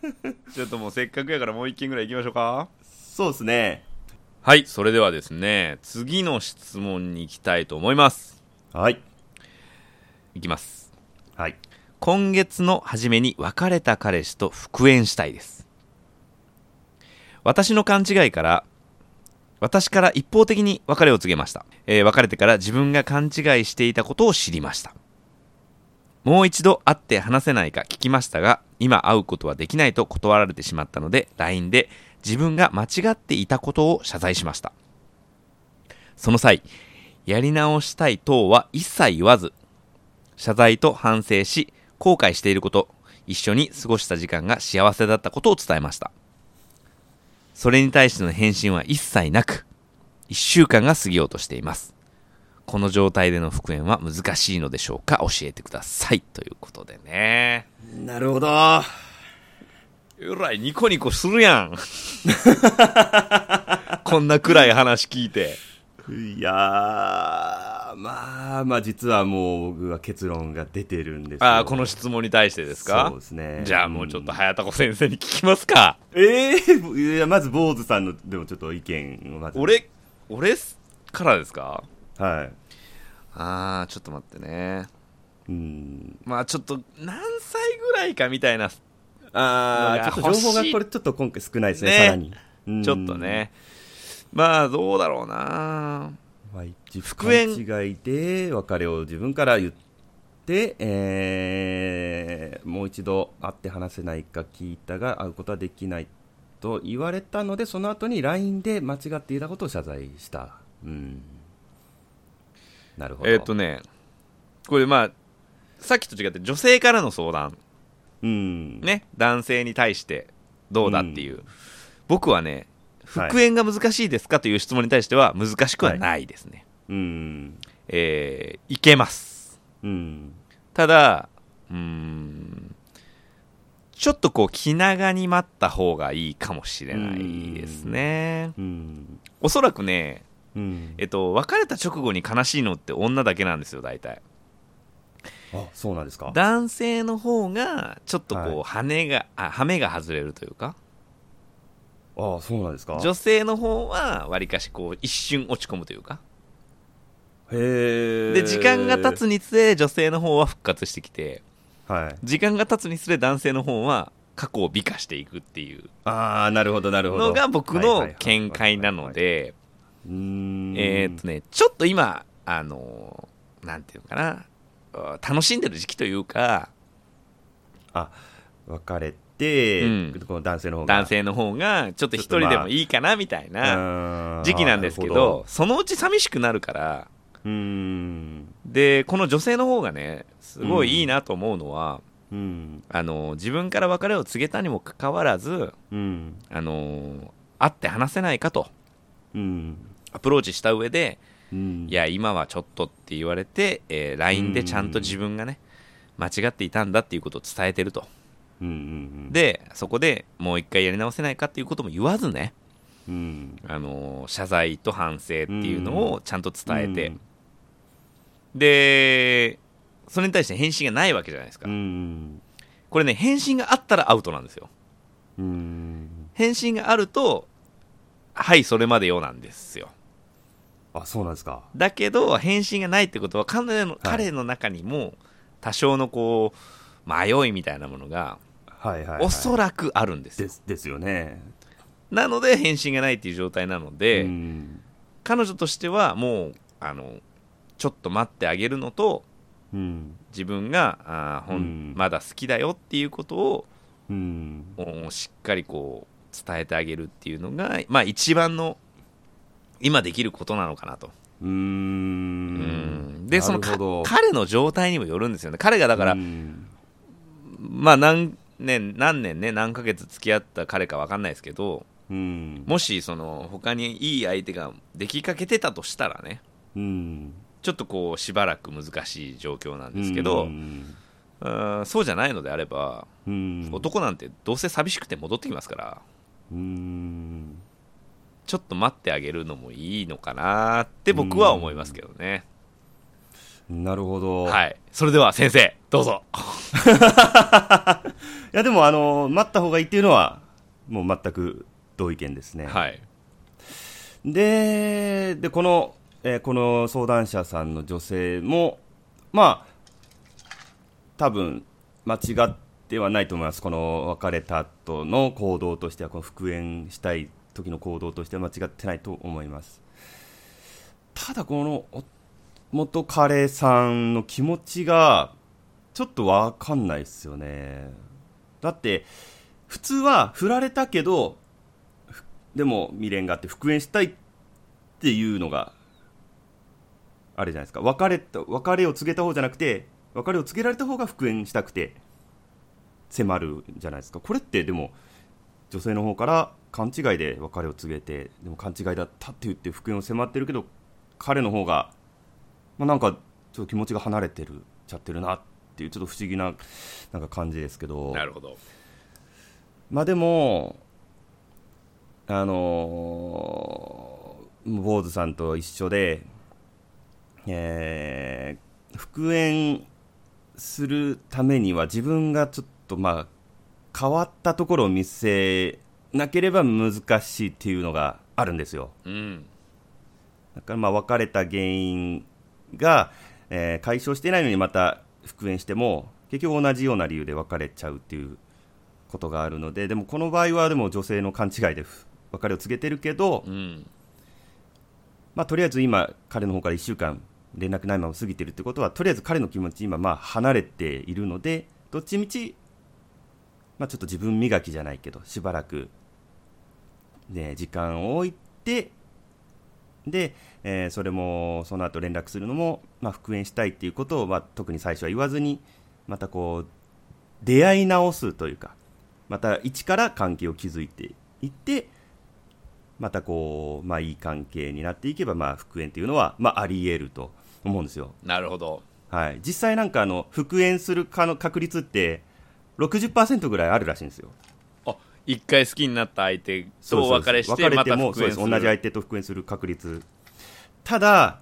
ちょっともうせっかくやからもう一件ぐらい行きましょうか。そうですね。はいそれではですね次の質問に行きたいと思います。はい。いきます。はい。今月の初めに別れた彼氏と復縁したいです。私の勘違いから私から一方的に別れを告げました、えー別れてから自分が勘違いしていたことを知りました。もう一度会って話せないか聞きましたが今会うことはできないと断られてしまったので LINE で自分が間違っていたことを謝罪しました。その際やり直したい等は一切言わず謝罪と反省し後悔していること一緒に過ごした時間が幸せだったことを伝えました。それに対しての返信は一切なく1週間が過ぎようとしています。この状態での復縁は難しいのでしょうか？教えてください。ということでね。なるほど。えらいニコニコするやん。こんな暗い話聞いて。いやーまあまあ実はもう僕は結論が出てるんですよ。ああこの質問に対してですか？そうですね。じゃあもうちょっと早田子先生に聞きますか。ええいやまず坊主さんのでもちょっと意見をまず。俺俺からですか？はい。ああちょっと待ってねうん。まあちょっと何歳ぐらいかみたいな。ああちょっと情報がこれちょっと今回少ないですねね。さらに。うん。ちょっとね。まあどうだろうな。まあ、一復縁勘違いで別れを自分から言って、えーもう一度会って話せないか聞いたが会うことはできないと言われたのでその後に LINE で間違っていたことを謝罪した、うん、なるほど。えーっとね。これまあさっきと違って女性からの相談。うん。ね男性に対してどうだっていう、僕はねはい復縁が難しいですかという質問に対しては難しくはないですね、うん。えーいけます。うん。ただうーんちょっとこう気長に待った方がいいかもしれないですね。うん。おそらくねうん。えっと別れた直後に悲しいのって女だけなんですよ大体あそうなんですか？男性の方がちょっとこう、はい。羽があ羽目が外れるというか。あそうなんですか？女性の方はわりかしこう一瞬落ち込むというか。へえで時間が経つにつれ女性の方は復活してきて。はい。時間が経つにつれ男性の方は過去を美化していくっていう。ああなるほどなるほど。のが僕の見解なので。うーん。えーっとねちょっと今あのーなんていうのかな。あ楽しんでる時期というかあ別れて、うん。この男性の方が。男性の方がちょっと一人でもいいかなみたいなな時期なんですけどそのうち寂しくなるから。うーん。でこの女性の方がねすごいいいなと思うのは、うん。あの自分から別れを告げたにもかかわらずうん。あの会って話せないかと。うん。アプローチした上で、うん。いや今はちょっとって言われて、えー LINE でちゃんと自分がね間違っていたんだっていうことを伝えてると。うんうんでそこでもう一回やり直せないかっていうことも言わずね、うん。あの謝罪と反省っていうのをちゃんと伝えて、うん。でそれに対して返信がないわけじゃないですか、うん。これね返信があったらアウトなんですよ。うん。返信があるとはいそれまでよなんですよあそうなんですか。だけど返信がないってことは彼の,、彼の中にも多少のこう迷いみたいなものがはいはい、はい、おそらくあるんです。よ、ですですよね。なので返信がないっていう状態なので、うん。彼女としてはもうあのちょっと待ってあげるのとうん。自分があーほん、うん。まだ好きだよっていうことをうん。おしっかりこう伝えてあげるっていうのが、まあ、一番の今できることなのかなと。うーん。でその彼の状態にもよるんですよね。彼がだから、うん。まあ何年何年ね何ヶ月付き合った彼か分かんないですけどうん。もしその他にいい相手ができかけてたとしたらねうん。ちょっとこうしばらく難しい状況なんですけど、うそうじゃないのであれば、うん。男なんてどうせ寂しくて戻ってきますから。うんちょっと待ってあげるのもいいのかなって僕は思いますけどね、なるほど、はい。それでは先生どうぞ。やでもあの待った方がいいっていうのはもう全く同意見ですね、はい。ででこの、えーこの相談者さんの女性もまあ多分間違ってはないと思います。この別れた後の行動としてはこの復縁したい時の行動としては間違ってないと思います。ただこのお元彼さんの気持ちがちょっとわかんないですよね。だって普通は振られたけどでも未練があって復縁したいっていうのがあれじゃないですか。別れ別れを告げた方じゃなくて別れを告げられた方が復縁したくて迫るじゃないですか。これってでも女性の方から勘違いで別れを告げてでも勘違いだったって言って復縁を迫ってるけど彼の方が、まあ、なんかちょっと気持ちが離れてるちゃってるなっていうちょっと不思議ななんか感じですけどなるほど。まあでもあのー、坊主さんと一緒で、えー復縁するためには自分がちょっとまあ変わったところを見せなければ難しいっていうのがあるんですよ。うんだからまあ別れた原因が、えー解消してないのにまた復縁しても結局同じような理由で別れちゃうっていうことがあるのででもこの場合はでも女性の勘違いで別れを告げてるけど、うんまあ、とりあえず今彼の方から1週間連絡ないまま過ぎてるってことはとりあえず彼の気持ち今まあ離れているのでどっちみち、まあ、ちょっと自分磨きじゃないけどしばらく、ね、時間を置いてで、えーそれもその後連絡するのも、まあ、復縁したいっていうことを、まあ、特に最初は言わずにまたこう出会い直すというかまた一から関係を築いていってまたこう、まあ、いい関係になっていけば、まあ、復縁っていうのは、まあ、あり得ると思うんですよ。なるほどはい、実際なんかあの復縁するかの確率って60%ぐらいあるらしいんですよ。あ一回好きになった相手とお別れしてまた復縁する。同じ相手と復縁する確率。ただ、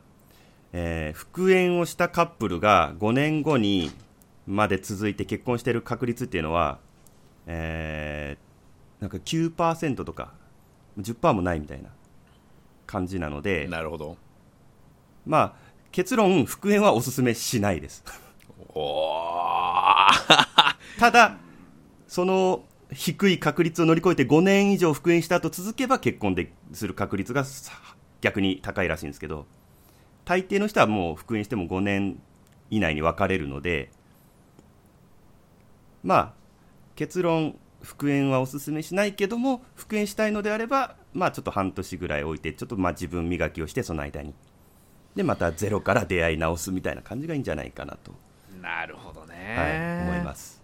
えー復縁をしたカップルが5年後にまで続いて結婚している確率っていうのは、えーなんか9%とか10%もないみたいな感じなのでなるほど。まあ結論復縁はおすすめしないです。おーただその低い確率を乗り越えて5年以上復縁した後続けば結婚でする確率がさ逆に高いらしいんですけど大抵の人はもう復縁しても5年以内に別れるのでまあ結論復縁はおすすめしないけども復縁したいのであればまあちょっと半年ぐらい置いてちょっとまあ自分磨きをしてその間に。でまたゼロから出会い直すみたいな感じがいいんじゃないかなと、なるほどね、はい、思います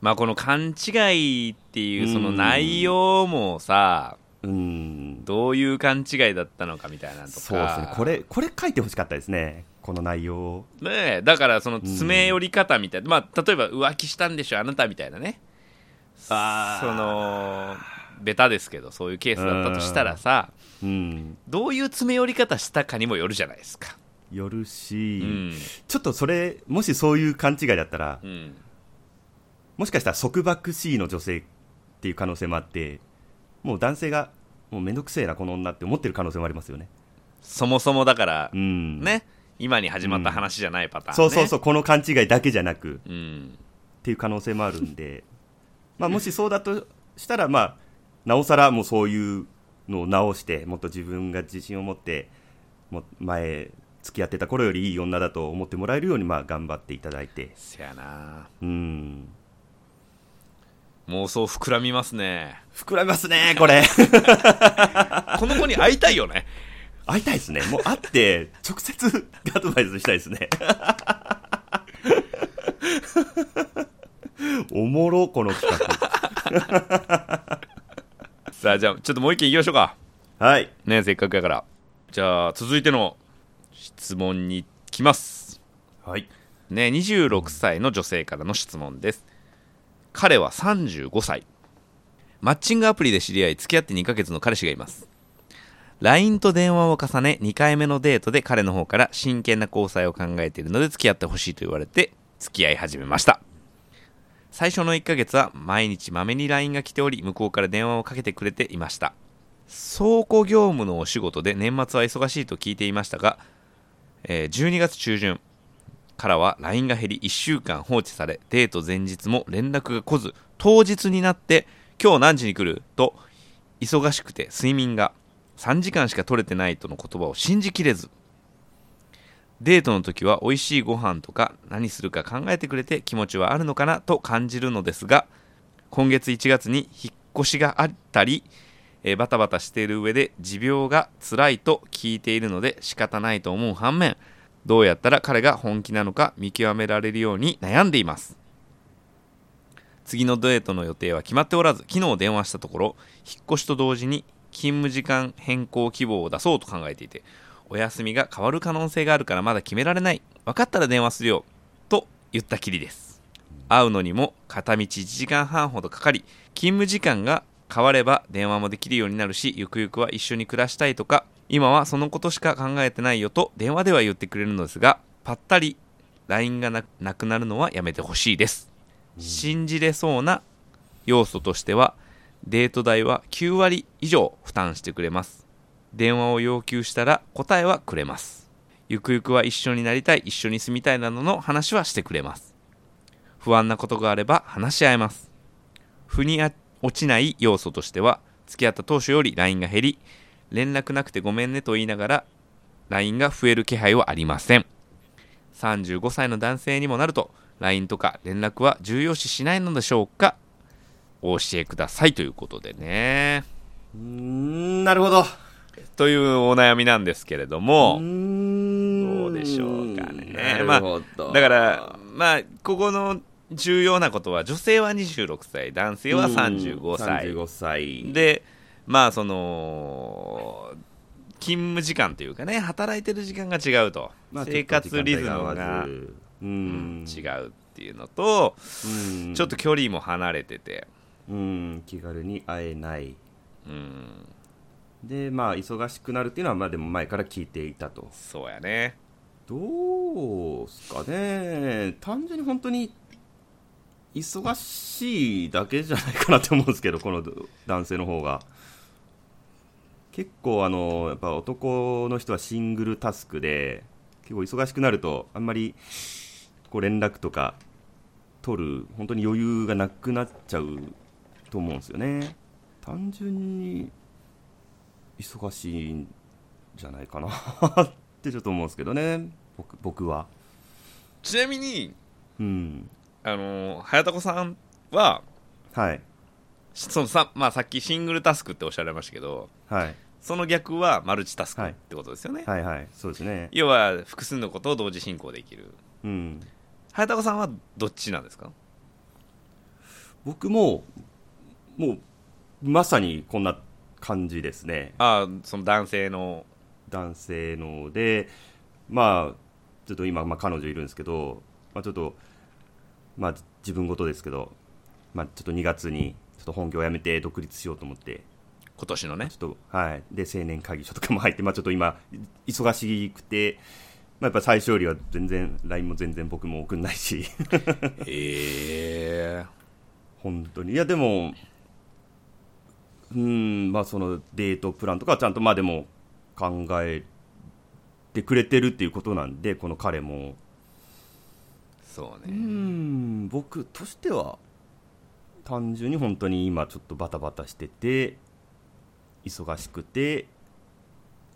まあこの勘違いっていうそのうん内容もさうん。どういう勘違いだったのかみたいなのとか。そうですね。これこれ書いてほしかったですね。この内容を。ねえだからその詰め寄り方みたいな、まあ例えば浮気したんでしょあなたみたいなね。あー。そのベタですけどそういうケースだったとしたらさうん。どういう詰め寄り方したかにもよるじゃないですか。よるし、うん。ちょっとそれもしそういう勘違いだったらうんもしかしたら束縛 C の女性っていう可能性もあってもう男性がもうめんどくせえなこの女って思ってる可能性もありますよね。そもそもだから、うん。ね今に始まった話じゃないパターン、ね。そうそうそうこの勘違いだけじゃなくう、ん、っていう可能性もあるんで。まあもしそうだとしたらまあなおさらもうそういうのを直してもっと自分が自信を持ってもう前付き合ってた頃よりいい女だと思ってもらえるようにまあ頑張っていただいて。せやな。うん妄想膨らみますね。膨らみますねこれ。この子に会いたいよね。会いたいですね。もう会って直接アドバイスしたいですね。おもろこの企画。さあじゃあちょっともう一件いきましょうか。はい。ねせっかくやから。じゃあ続いての質問に行きます。はい。ね26歳の女性からの質問です彼は35歳。マッチングアプリで知り合い付き合って2ヶ月の彼氏がいます。LINE と電話を重ね2回目のデートで彼の方から真剣な交際を考えているので付き合ってほしいと言われて付き合い始めました。最初の1ヶ月は毎日まめに LINE が来ており向こうから電話をかけてくれていました。倉庫業務のお仕事で年末は忙しいと聞いていましたが、えー12月中旬からは LINE が減り1週間放置されデート前日も連絡が来ず当日になって今日何時に来ると忙しくて睡眠が3時間しか取れてないとの言葉を信じきれずデートの時は美味しいご飯とか何するか考えてくれて気持ちはあるのかなと感じるのですが今月1月に引っ越しがあったり、えバタバタしている上で持病が辛いと聞いているので仕方ないと思う反面どうやったら彼が本気なのか見極められるように悩んでいます。次のデートの予定は決まっておらず昨日電話したところ引っ越しと同時に勤務時間変更希望を出そうと考えていてお休みが変わる可能性があるからまだ決められない。分かったら電話するよ。と言ったきりです。会うのにも片道1時間半ほどかかり勤務時間が変われば電話もできるようになるしゆくゆくは一緒に暮らしたいとか今はそのことしか考えてないよと電話では言ってくれるのですがぱったり LINE がななくなるのはやめてほしいです。信じれそうな要素としてはデート代は9割以上負担してくれます。電話を要求したら答えはくれます。ゆくゆくは一緒になりたい一緒に住みたいなどの話はしてくれます。不安なことがあれば話し合えます。腑にあ落ちない要素としては付き合った当初より LINE が減り連絡なくてごめんねと言いながら LINE が増える気配はありません。35歳の男性にもなると LINE とか連絡は重要視しないのでしょうか？お教えください。ということでね。うーんなるほど。というお悩みなんですけれどもどうでしょうかね。なるほど、だからまあここの重要なことは女性は26歳男性は35歳。35歳。でまあその勤務時間というかね働いてる時間が違うと、まあ生活リズムがうん違うっていうのと、うん。ちょっと距離も離れてて、うん気軽に会えない。うん、でまあ忙しくなるっていうのはまあでも前から聞いていたと。そうやね。どうすかね。単純に本当に忙しいだけじゃないかなって思うんですけどこの男性の方が結構あのやっぱ男の人はシングルタスクで結構忙しくなるとあんまりこう連絡とか取る本当に余裕がなくなっちゃうと思うんですよね。単純に忙しいんじゃないかなってちょっと思うんですけどね。僕僕は。ちなみにうん。あの早田子さんははい。そのさ,、まあ、さっきシングルタスクっておっしゃられましたけどはいその逆はマルチタスクはい。ってことですよね、はいはい。そうですね。要は複数のことを同時進行できる。うん。早田子さんはどっちなんですか？僕ももうまさにこんな感じですね。ああその男性の。男性のでまあちょっと今、まあ、彼女いるんですけど、まあ、ちょっとまあ自分事ですけど、まあ、ちょっと2月にちょっと本業を辞めて独立しようと思って今年のね。ちょっとはい。で青年会議所とかも入って、まあ、ちょっと今忙しくて、まあ、やっぱ最初よりは全然 LINE も全然僕も送んないし。ええ。本当に。いやでもうんまあそのデートプランとかはちゃんとまあでも考えてくれてるっていうことなんでこの彼も。うそうね。ん僕としては単純に本当に今ちょっとバタバタしてて忙しくて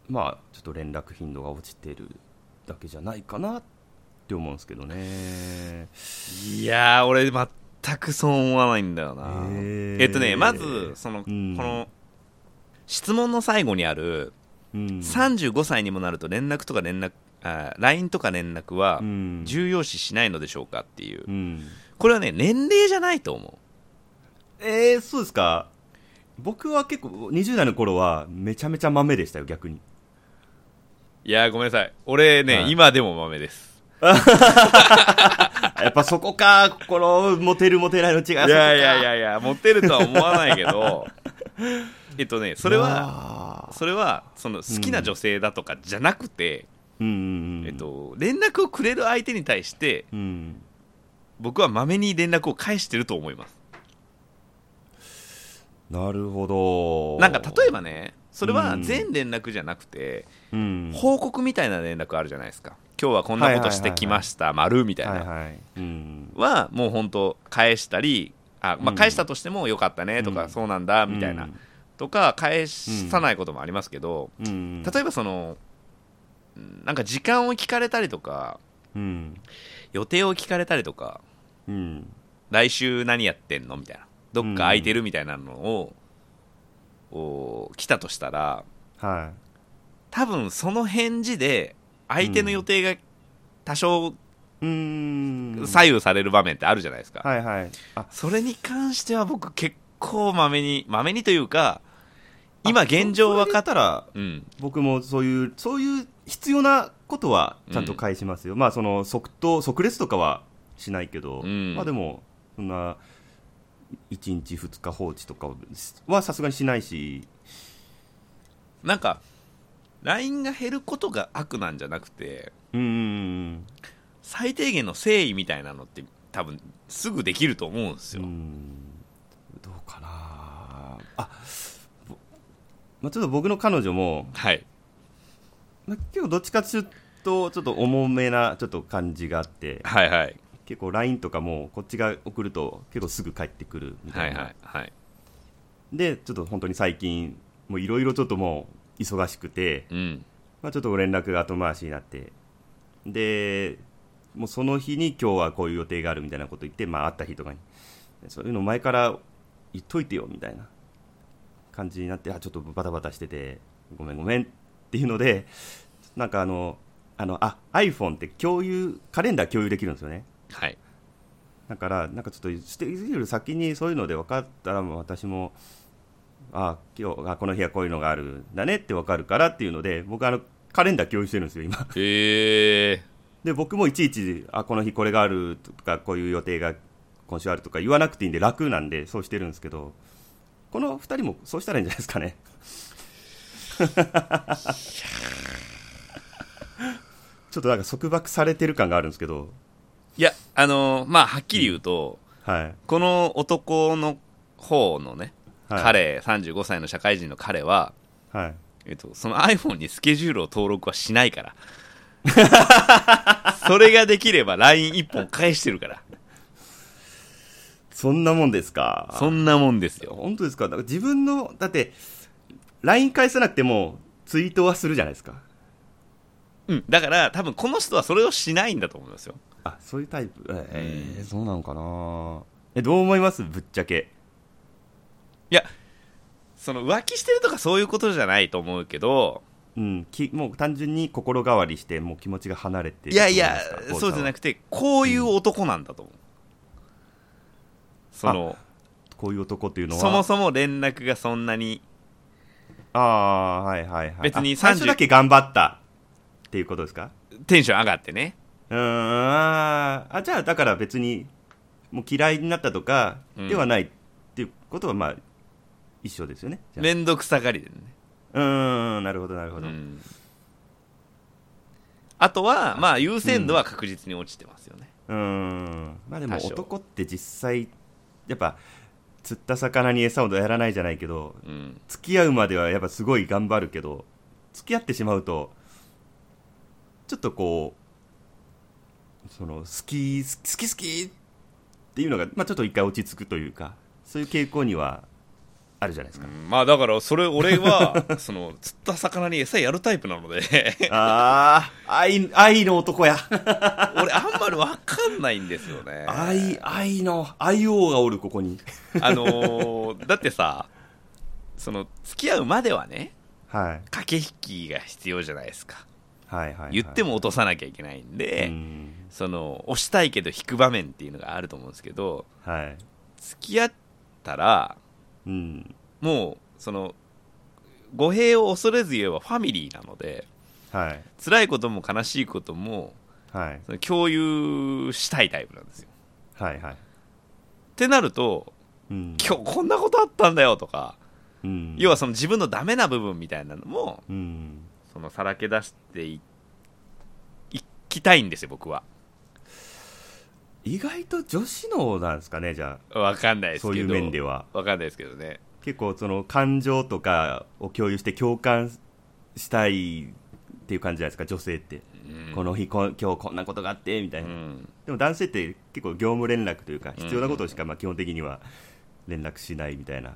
まあちょっと連絡頻度が落ちてるだけじゃないかなって思うんですけどね。いやー俺全くそう思わないんだよな。えっとねまずその、うん。この質問の最後にあるうん。35歳にもなると連絡とか連絡あ LINE とか連絡はうん。重要視しないのでしょうかっていう。うん。これはね年齢じゃないと思う。えー、そうですか僕は結構20代の頃はめちゃめちゃ豆でしたよ逆に。いやーごめんなさい。俺ね、はい。今でも豆です。やっぱそこかこのモテるモテないの違いはいやいやいやいやモテるとは思わないけど。えっとねそれははそれはその好きな女性だとかじゃなくて、うん。うんうんえっと、連絡をくれる相手に対してうん。僕はまめに連絡を返してると思いますなるほど。なんか例えばねそれは全連絡じゃなくて、うん。報告みたいな連絡あるじゃないですか。今日はこんなことしてきました、丸みたいな、はいはい。うん。はもう本当返したりあ、まあ、うん。返したとしてもよかったねとか、うん。そうなんだみたいな、とか返さないこともありますけど、うん。例えばそのうんなんか時間を聞かれたりとかうん。予定を聞かれたりとかうん。来週何やってんの？みたいなどっか空いてるみたいなのを、お来たとしたらは多分その返事で相手の予定が多少左右される場面ってあるじゃないですか、はいはい。あ。それに関しては僕結構まめにまめにというか今あ現状分かったらうん。僕もそういうそういう必要なことはちゃんと返しますよ、まあその即答即レスとかはしないけど、うん。まあでもそんな1日2日放置とかはさすがにしないし。なんか LINE が減ることが悪なんじゃなくてうーん。最低限の誠意みたいなのって多分すぐできると思うんですよ、うん。どうかな。あ、ぼまあ、ちょっと僕の彼女も、はい。まあ、結構どっちかというとちょっと重めなちょっと感じがあって。はいはい結構 LINE とかもこっちが送ると結構すぐ返ってくるみたはいいな、はいはいでちょっと本当に最近もういろいろちょっともう忙しくて、うん。まあ、ちょっとご連絡が後回しになって。でもうその日に今日はこういう予定があるみたいなこと言って、まあ、会った日とかに。そういうの前から言っといてよみたいな。感じになってあちょっとバタバタしててごめんごめんっていうのでなんかあのあのあ iPhone って共有カレンダー共有できるんですよねはい。だからなんかちょっとしてより先にそういうので分かったらもう私もあ今日あこの日はこういうのがあるんだねって分かるからっていうので僕あのカレンダー共有してるんですよ今。へえで僕もいちいちあこの日これがあるとかこういう予定が今週あるとか言わなくていいんで楽なんでそうしてるんですけどこの2人もそうしたらいいんじゃないですかね。ちょっとなんか束縛されてる感があるんですけどいやあのーまあはっきり言うと、はい、この男の方のね、はい、彼35歳の社会人の彼は、はい。えっと、その iPhone にスケジュールを登録はしないから。それができれば LINE1 本返してるから。そんなもんですか？そんなもんですよ。本当ですか？だから自分のだって LINE 返さなくてもツイートはするじゃないですかうん、だから多分この人はそれをしないんだと思いますよ。あそういうタイプ？えー、そうなのかな？えどう思います？ぶっちゃけ。いやその浮気してるとかそういうことじゃないと思うけどうん。きもう単純に心変わりしてもう気持ちが離れていやいやるそうじゃなくくてこういう男なんだと思う、そのこういう男っていうのは？そもそも連絡がそんなにああはいはいはい。別にあ最30初だけ頑張ったっていうことですか？テンション上がってね。うーん。あー。あじゃあだから別にもう嫌いになったとかうん。ではないっていうことはまあ一緒ですよね。面倒くさがりでね、うーん。なるほどなるほど、うん、あとはまあ優先度は確実に落ちてますよね、うーん。まあでも男って実際やっぱ釣った魚に餌をやらないじゃないけどうん。付き合うまではやっぱすごい頑張るけど付き合ってしまうとちょっとこうその好き好き好きっていうのが、まあ、ちょっと一回落ち着くというかそういう傾向にはあるじゃないですか、まあだからそれ俺は その釣った魚に餌やるタイプなので。ああ愛愛の男や。俺あんまり分かんないんですよね。愛愛の愛王がおるここに。あのーだってさその付き合うまではねはい。駆け引きが必要じゃないですか言っても落とさなきゃいけないんで、うん。その押したいけど引く場面っていうのがあると思うんですけどはい。付き合ったらうん。もうその語弊を恐れず言えばファミリーなのではい。辛いことも悲しいこともはい。その共有したいタイプなんですよ。はいはい。ってなるとうん。今日こんなことあったんだよとか、うん。要はその自分のダメな部分みたいなのもうんそのさらけ出していいきたいんですよ僕は。い意外と女子のなんですかねじゃわかんないですけど。あそういう面では。わかんないですけどね。結構その感情とかを共有して共感したいっていう感じじゃないですか女性って、うん。この日こ今日こんなことがあってみたいうな、ん。でも男性って結構業務連絡というか必要なことしかまあ基本的には連絡しないみたいな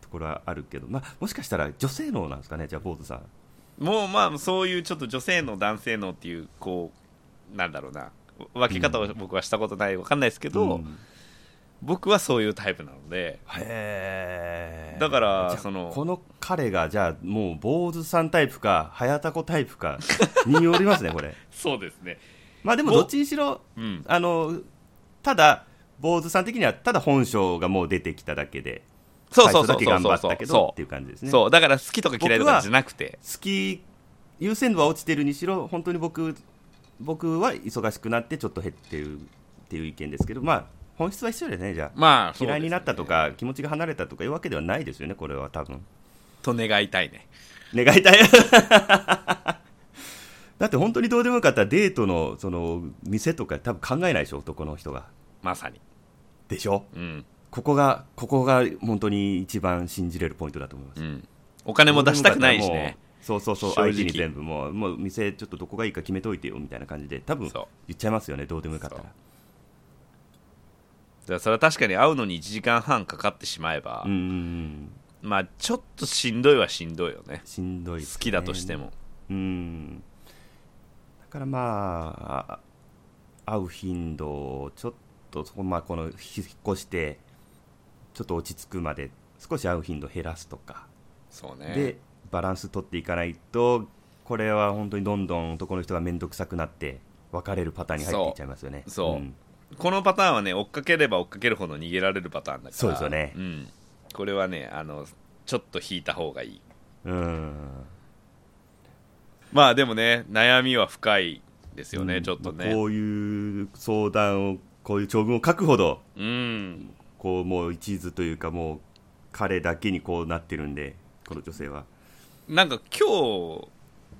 ところはあるけど、まあ、もしかしたら女性能なんですかねじゃあ坊主さんもうまあそういうちょっと女性の男性のっていうこうなんだろうな分け方を僕はしたことないわかんないですけど、うん。僕はそういうタイプなのでへー。だからそのこの彼がじゃあもう坊主さんタイプか早田子タイプか によりますねこれ。そうですね。まあでもどっちにしろうん。あのただ坊主さん的にはただ本性がもう出てきただけでそうそうそう最初だけ頑張ったけどそう。っていう感じですね。そう。だから好きとか嫌いとかじゃなくて。好き優先度は落ちてるにしろ本当に僕僕は忙しくなってちょっと減ってるっていう意見ですけどまあ本質は一緒でねじゃあ。まあね。嫌いになったとか気持ちが離れたとかいうわけではないですよねこれは多分。と願いたいね。願いたい？だって本当にどうでもよかったらデートのその店とか多分考えないでしょ男の人が。まさに。でしょ？うんここがここが本当に一番信じれるポイントだと思います。うん。お金も出したくないしね。そうそうそう相手に全部もうもう店ちょっとどこがいいか決めといてよみたいな感じで多分言っちゃいますよねどうでもよかったら。だからそれは確かに会うのに1時間半かかってしまえば、まあちょっとしんどいはしんどいよね。しんどいね。好きだとしても。うん。だからまああ会う頻度をちょっとそこまあこの引っ越してちょっと落ち着くまで少し会う頻度減らすとか。そうね。でバランス取っていかないとこれは本当にどんどん男の人が面倒くさくなって別れるパターンに入っていっちゃいますよね。そう。そう。んこのパターンはね追っかければ追っかけるほど逃げられるパターンだから。そうですよね。うん、これはねあのちょっと引いた方がいい。うん。まあでもね悩みは深いですよね、うん。ちょっとね。こういう相談をこういう長文を書くほどうんこうもう一途というかもう彼だけにこうなってるんでこの女性は。なんか今日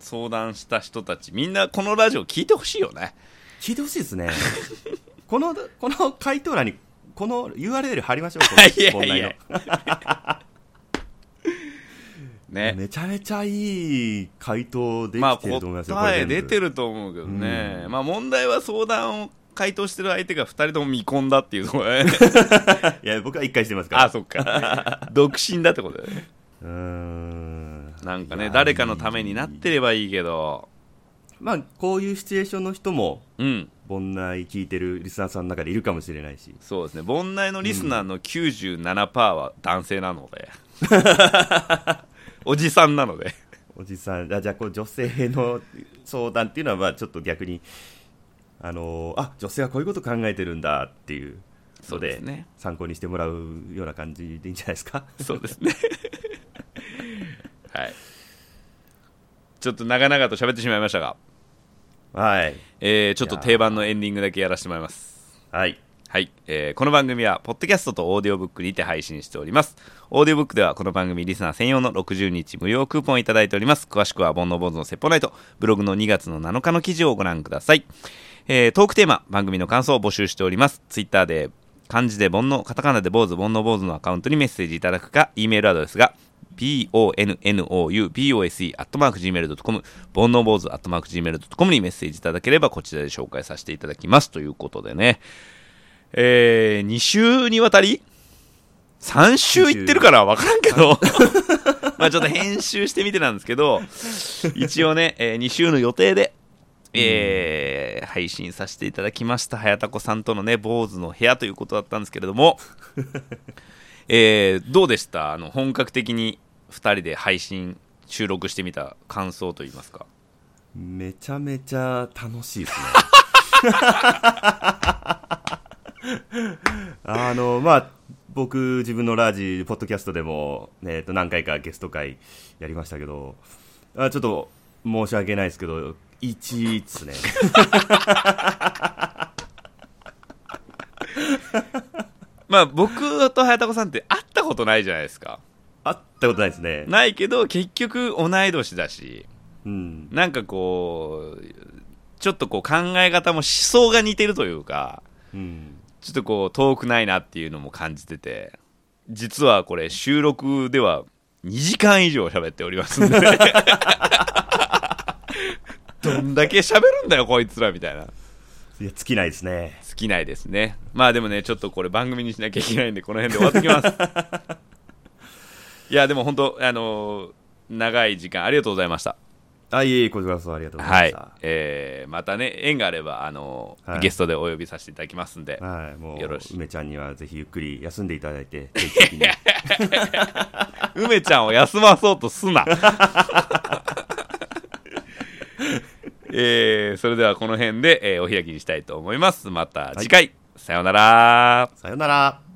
相談した人たちみんなこのラジオ聞いてほしいよね。聞いてほしいですね。このこの回答欄にこの URL 貼りましょうこの いや本題の。ね。めちゃめちゃいい回答でまあきてると思いますよ、答え出てるると思うけどね、うん。まあ問題は相談を回答してる相手が2人とも見込んだっていうところね。いや僕は一回してますから。あそっか。独身だってことだよね。うーん。なんかね誰かのためになってればいいけど。まあこういうシチュエーションの人もうん。盆内聞いてるリスナーさんの中でいるかもしれないし。そうですね。盆内のリスナーの97%は男性なので、おじさんなので。おじさん。あじゃあこう女性の相談っていうのはまあちょっと逆にあのーあ女性はこういうこと考えてるんだっていうそうのでね。参考にしてもらうような感じでいいんじゃないですか？そうですね。はい。ちょっと長々と喋ってしまいましたが、はい。えーちょっと定番のエンディングだけやらせてもらいます。はい。はい、えーこの番組はポッドキャストとオーディオブックにて配信しております。オーディオブックではこの番組リスナー専用の60日無料クーポンをいただいております。詳しくは煩悩坊主の説法ナイトブログの2月の7日の記事をご覧ください、えートークテーマ番組の感想を募集しております。ツイッターで漢字で煩悩カタカナで坊主煩悩坊主のアカウントにメッセージいただくか E メールアドレスが bonoubose.gmail.com 煩悩坊主 .gmail.com にメッセージいただければこちらで紹介させていただきます。ということでね。えー、2週にわたり？3週いってるから分からんけど。まあちょっと編集してみてなんですけど一応ね、え2週の予定で、えー配信させていただきました。早田子さんとのね坊主の部屋ということだったんですけれども、えーどうでした？あの本格的に2人で配信収録してみた感想といいますか。めちゃめちゃ楽しいですね。あのまあ僕自分のラジポッドキャストでも、ねえっと何回かゲスト会やりましたけどあちょっと申し訳ないですけど1位っすね。まあ僕と早田子さんって会ったことないじゃないですか。会ったことないですね。ないけど結局同い年だし。うん。なんかこうちょっとこう考え方も思想が似てるというかうん。ちょっとこう遠くないなっていうのも感じてて実はこれ収録では2時間以上喋っておりますんで どんだけ喋るんだよこいつらみたいな。いや尽きないですね。尽きないですね。まあでもねちょっとこれ番組にしなきゃいけないんでこの辺で終わってきます。いやでも本当あのー長い時間ありがとうございました。あいえいえこちらこそありがとうござはいいまし、えーまたね縁があればあのーはい。ゲストでお呼びさせていただきますんで。たはいもうよろしい梅ちゃんにはぜひゆっくり休んでいただいて定期的に。梅ちゃんを休まそうとすなえーそれではこの辺で、えーお開きにしたいと思います。また次回、さようなら。さよなら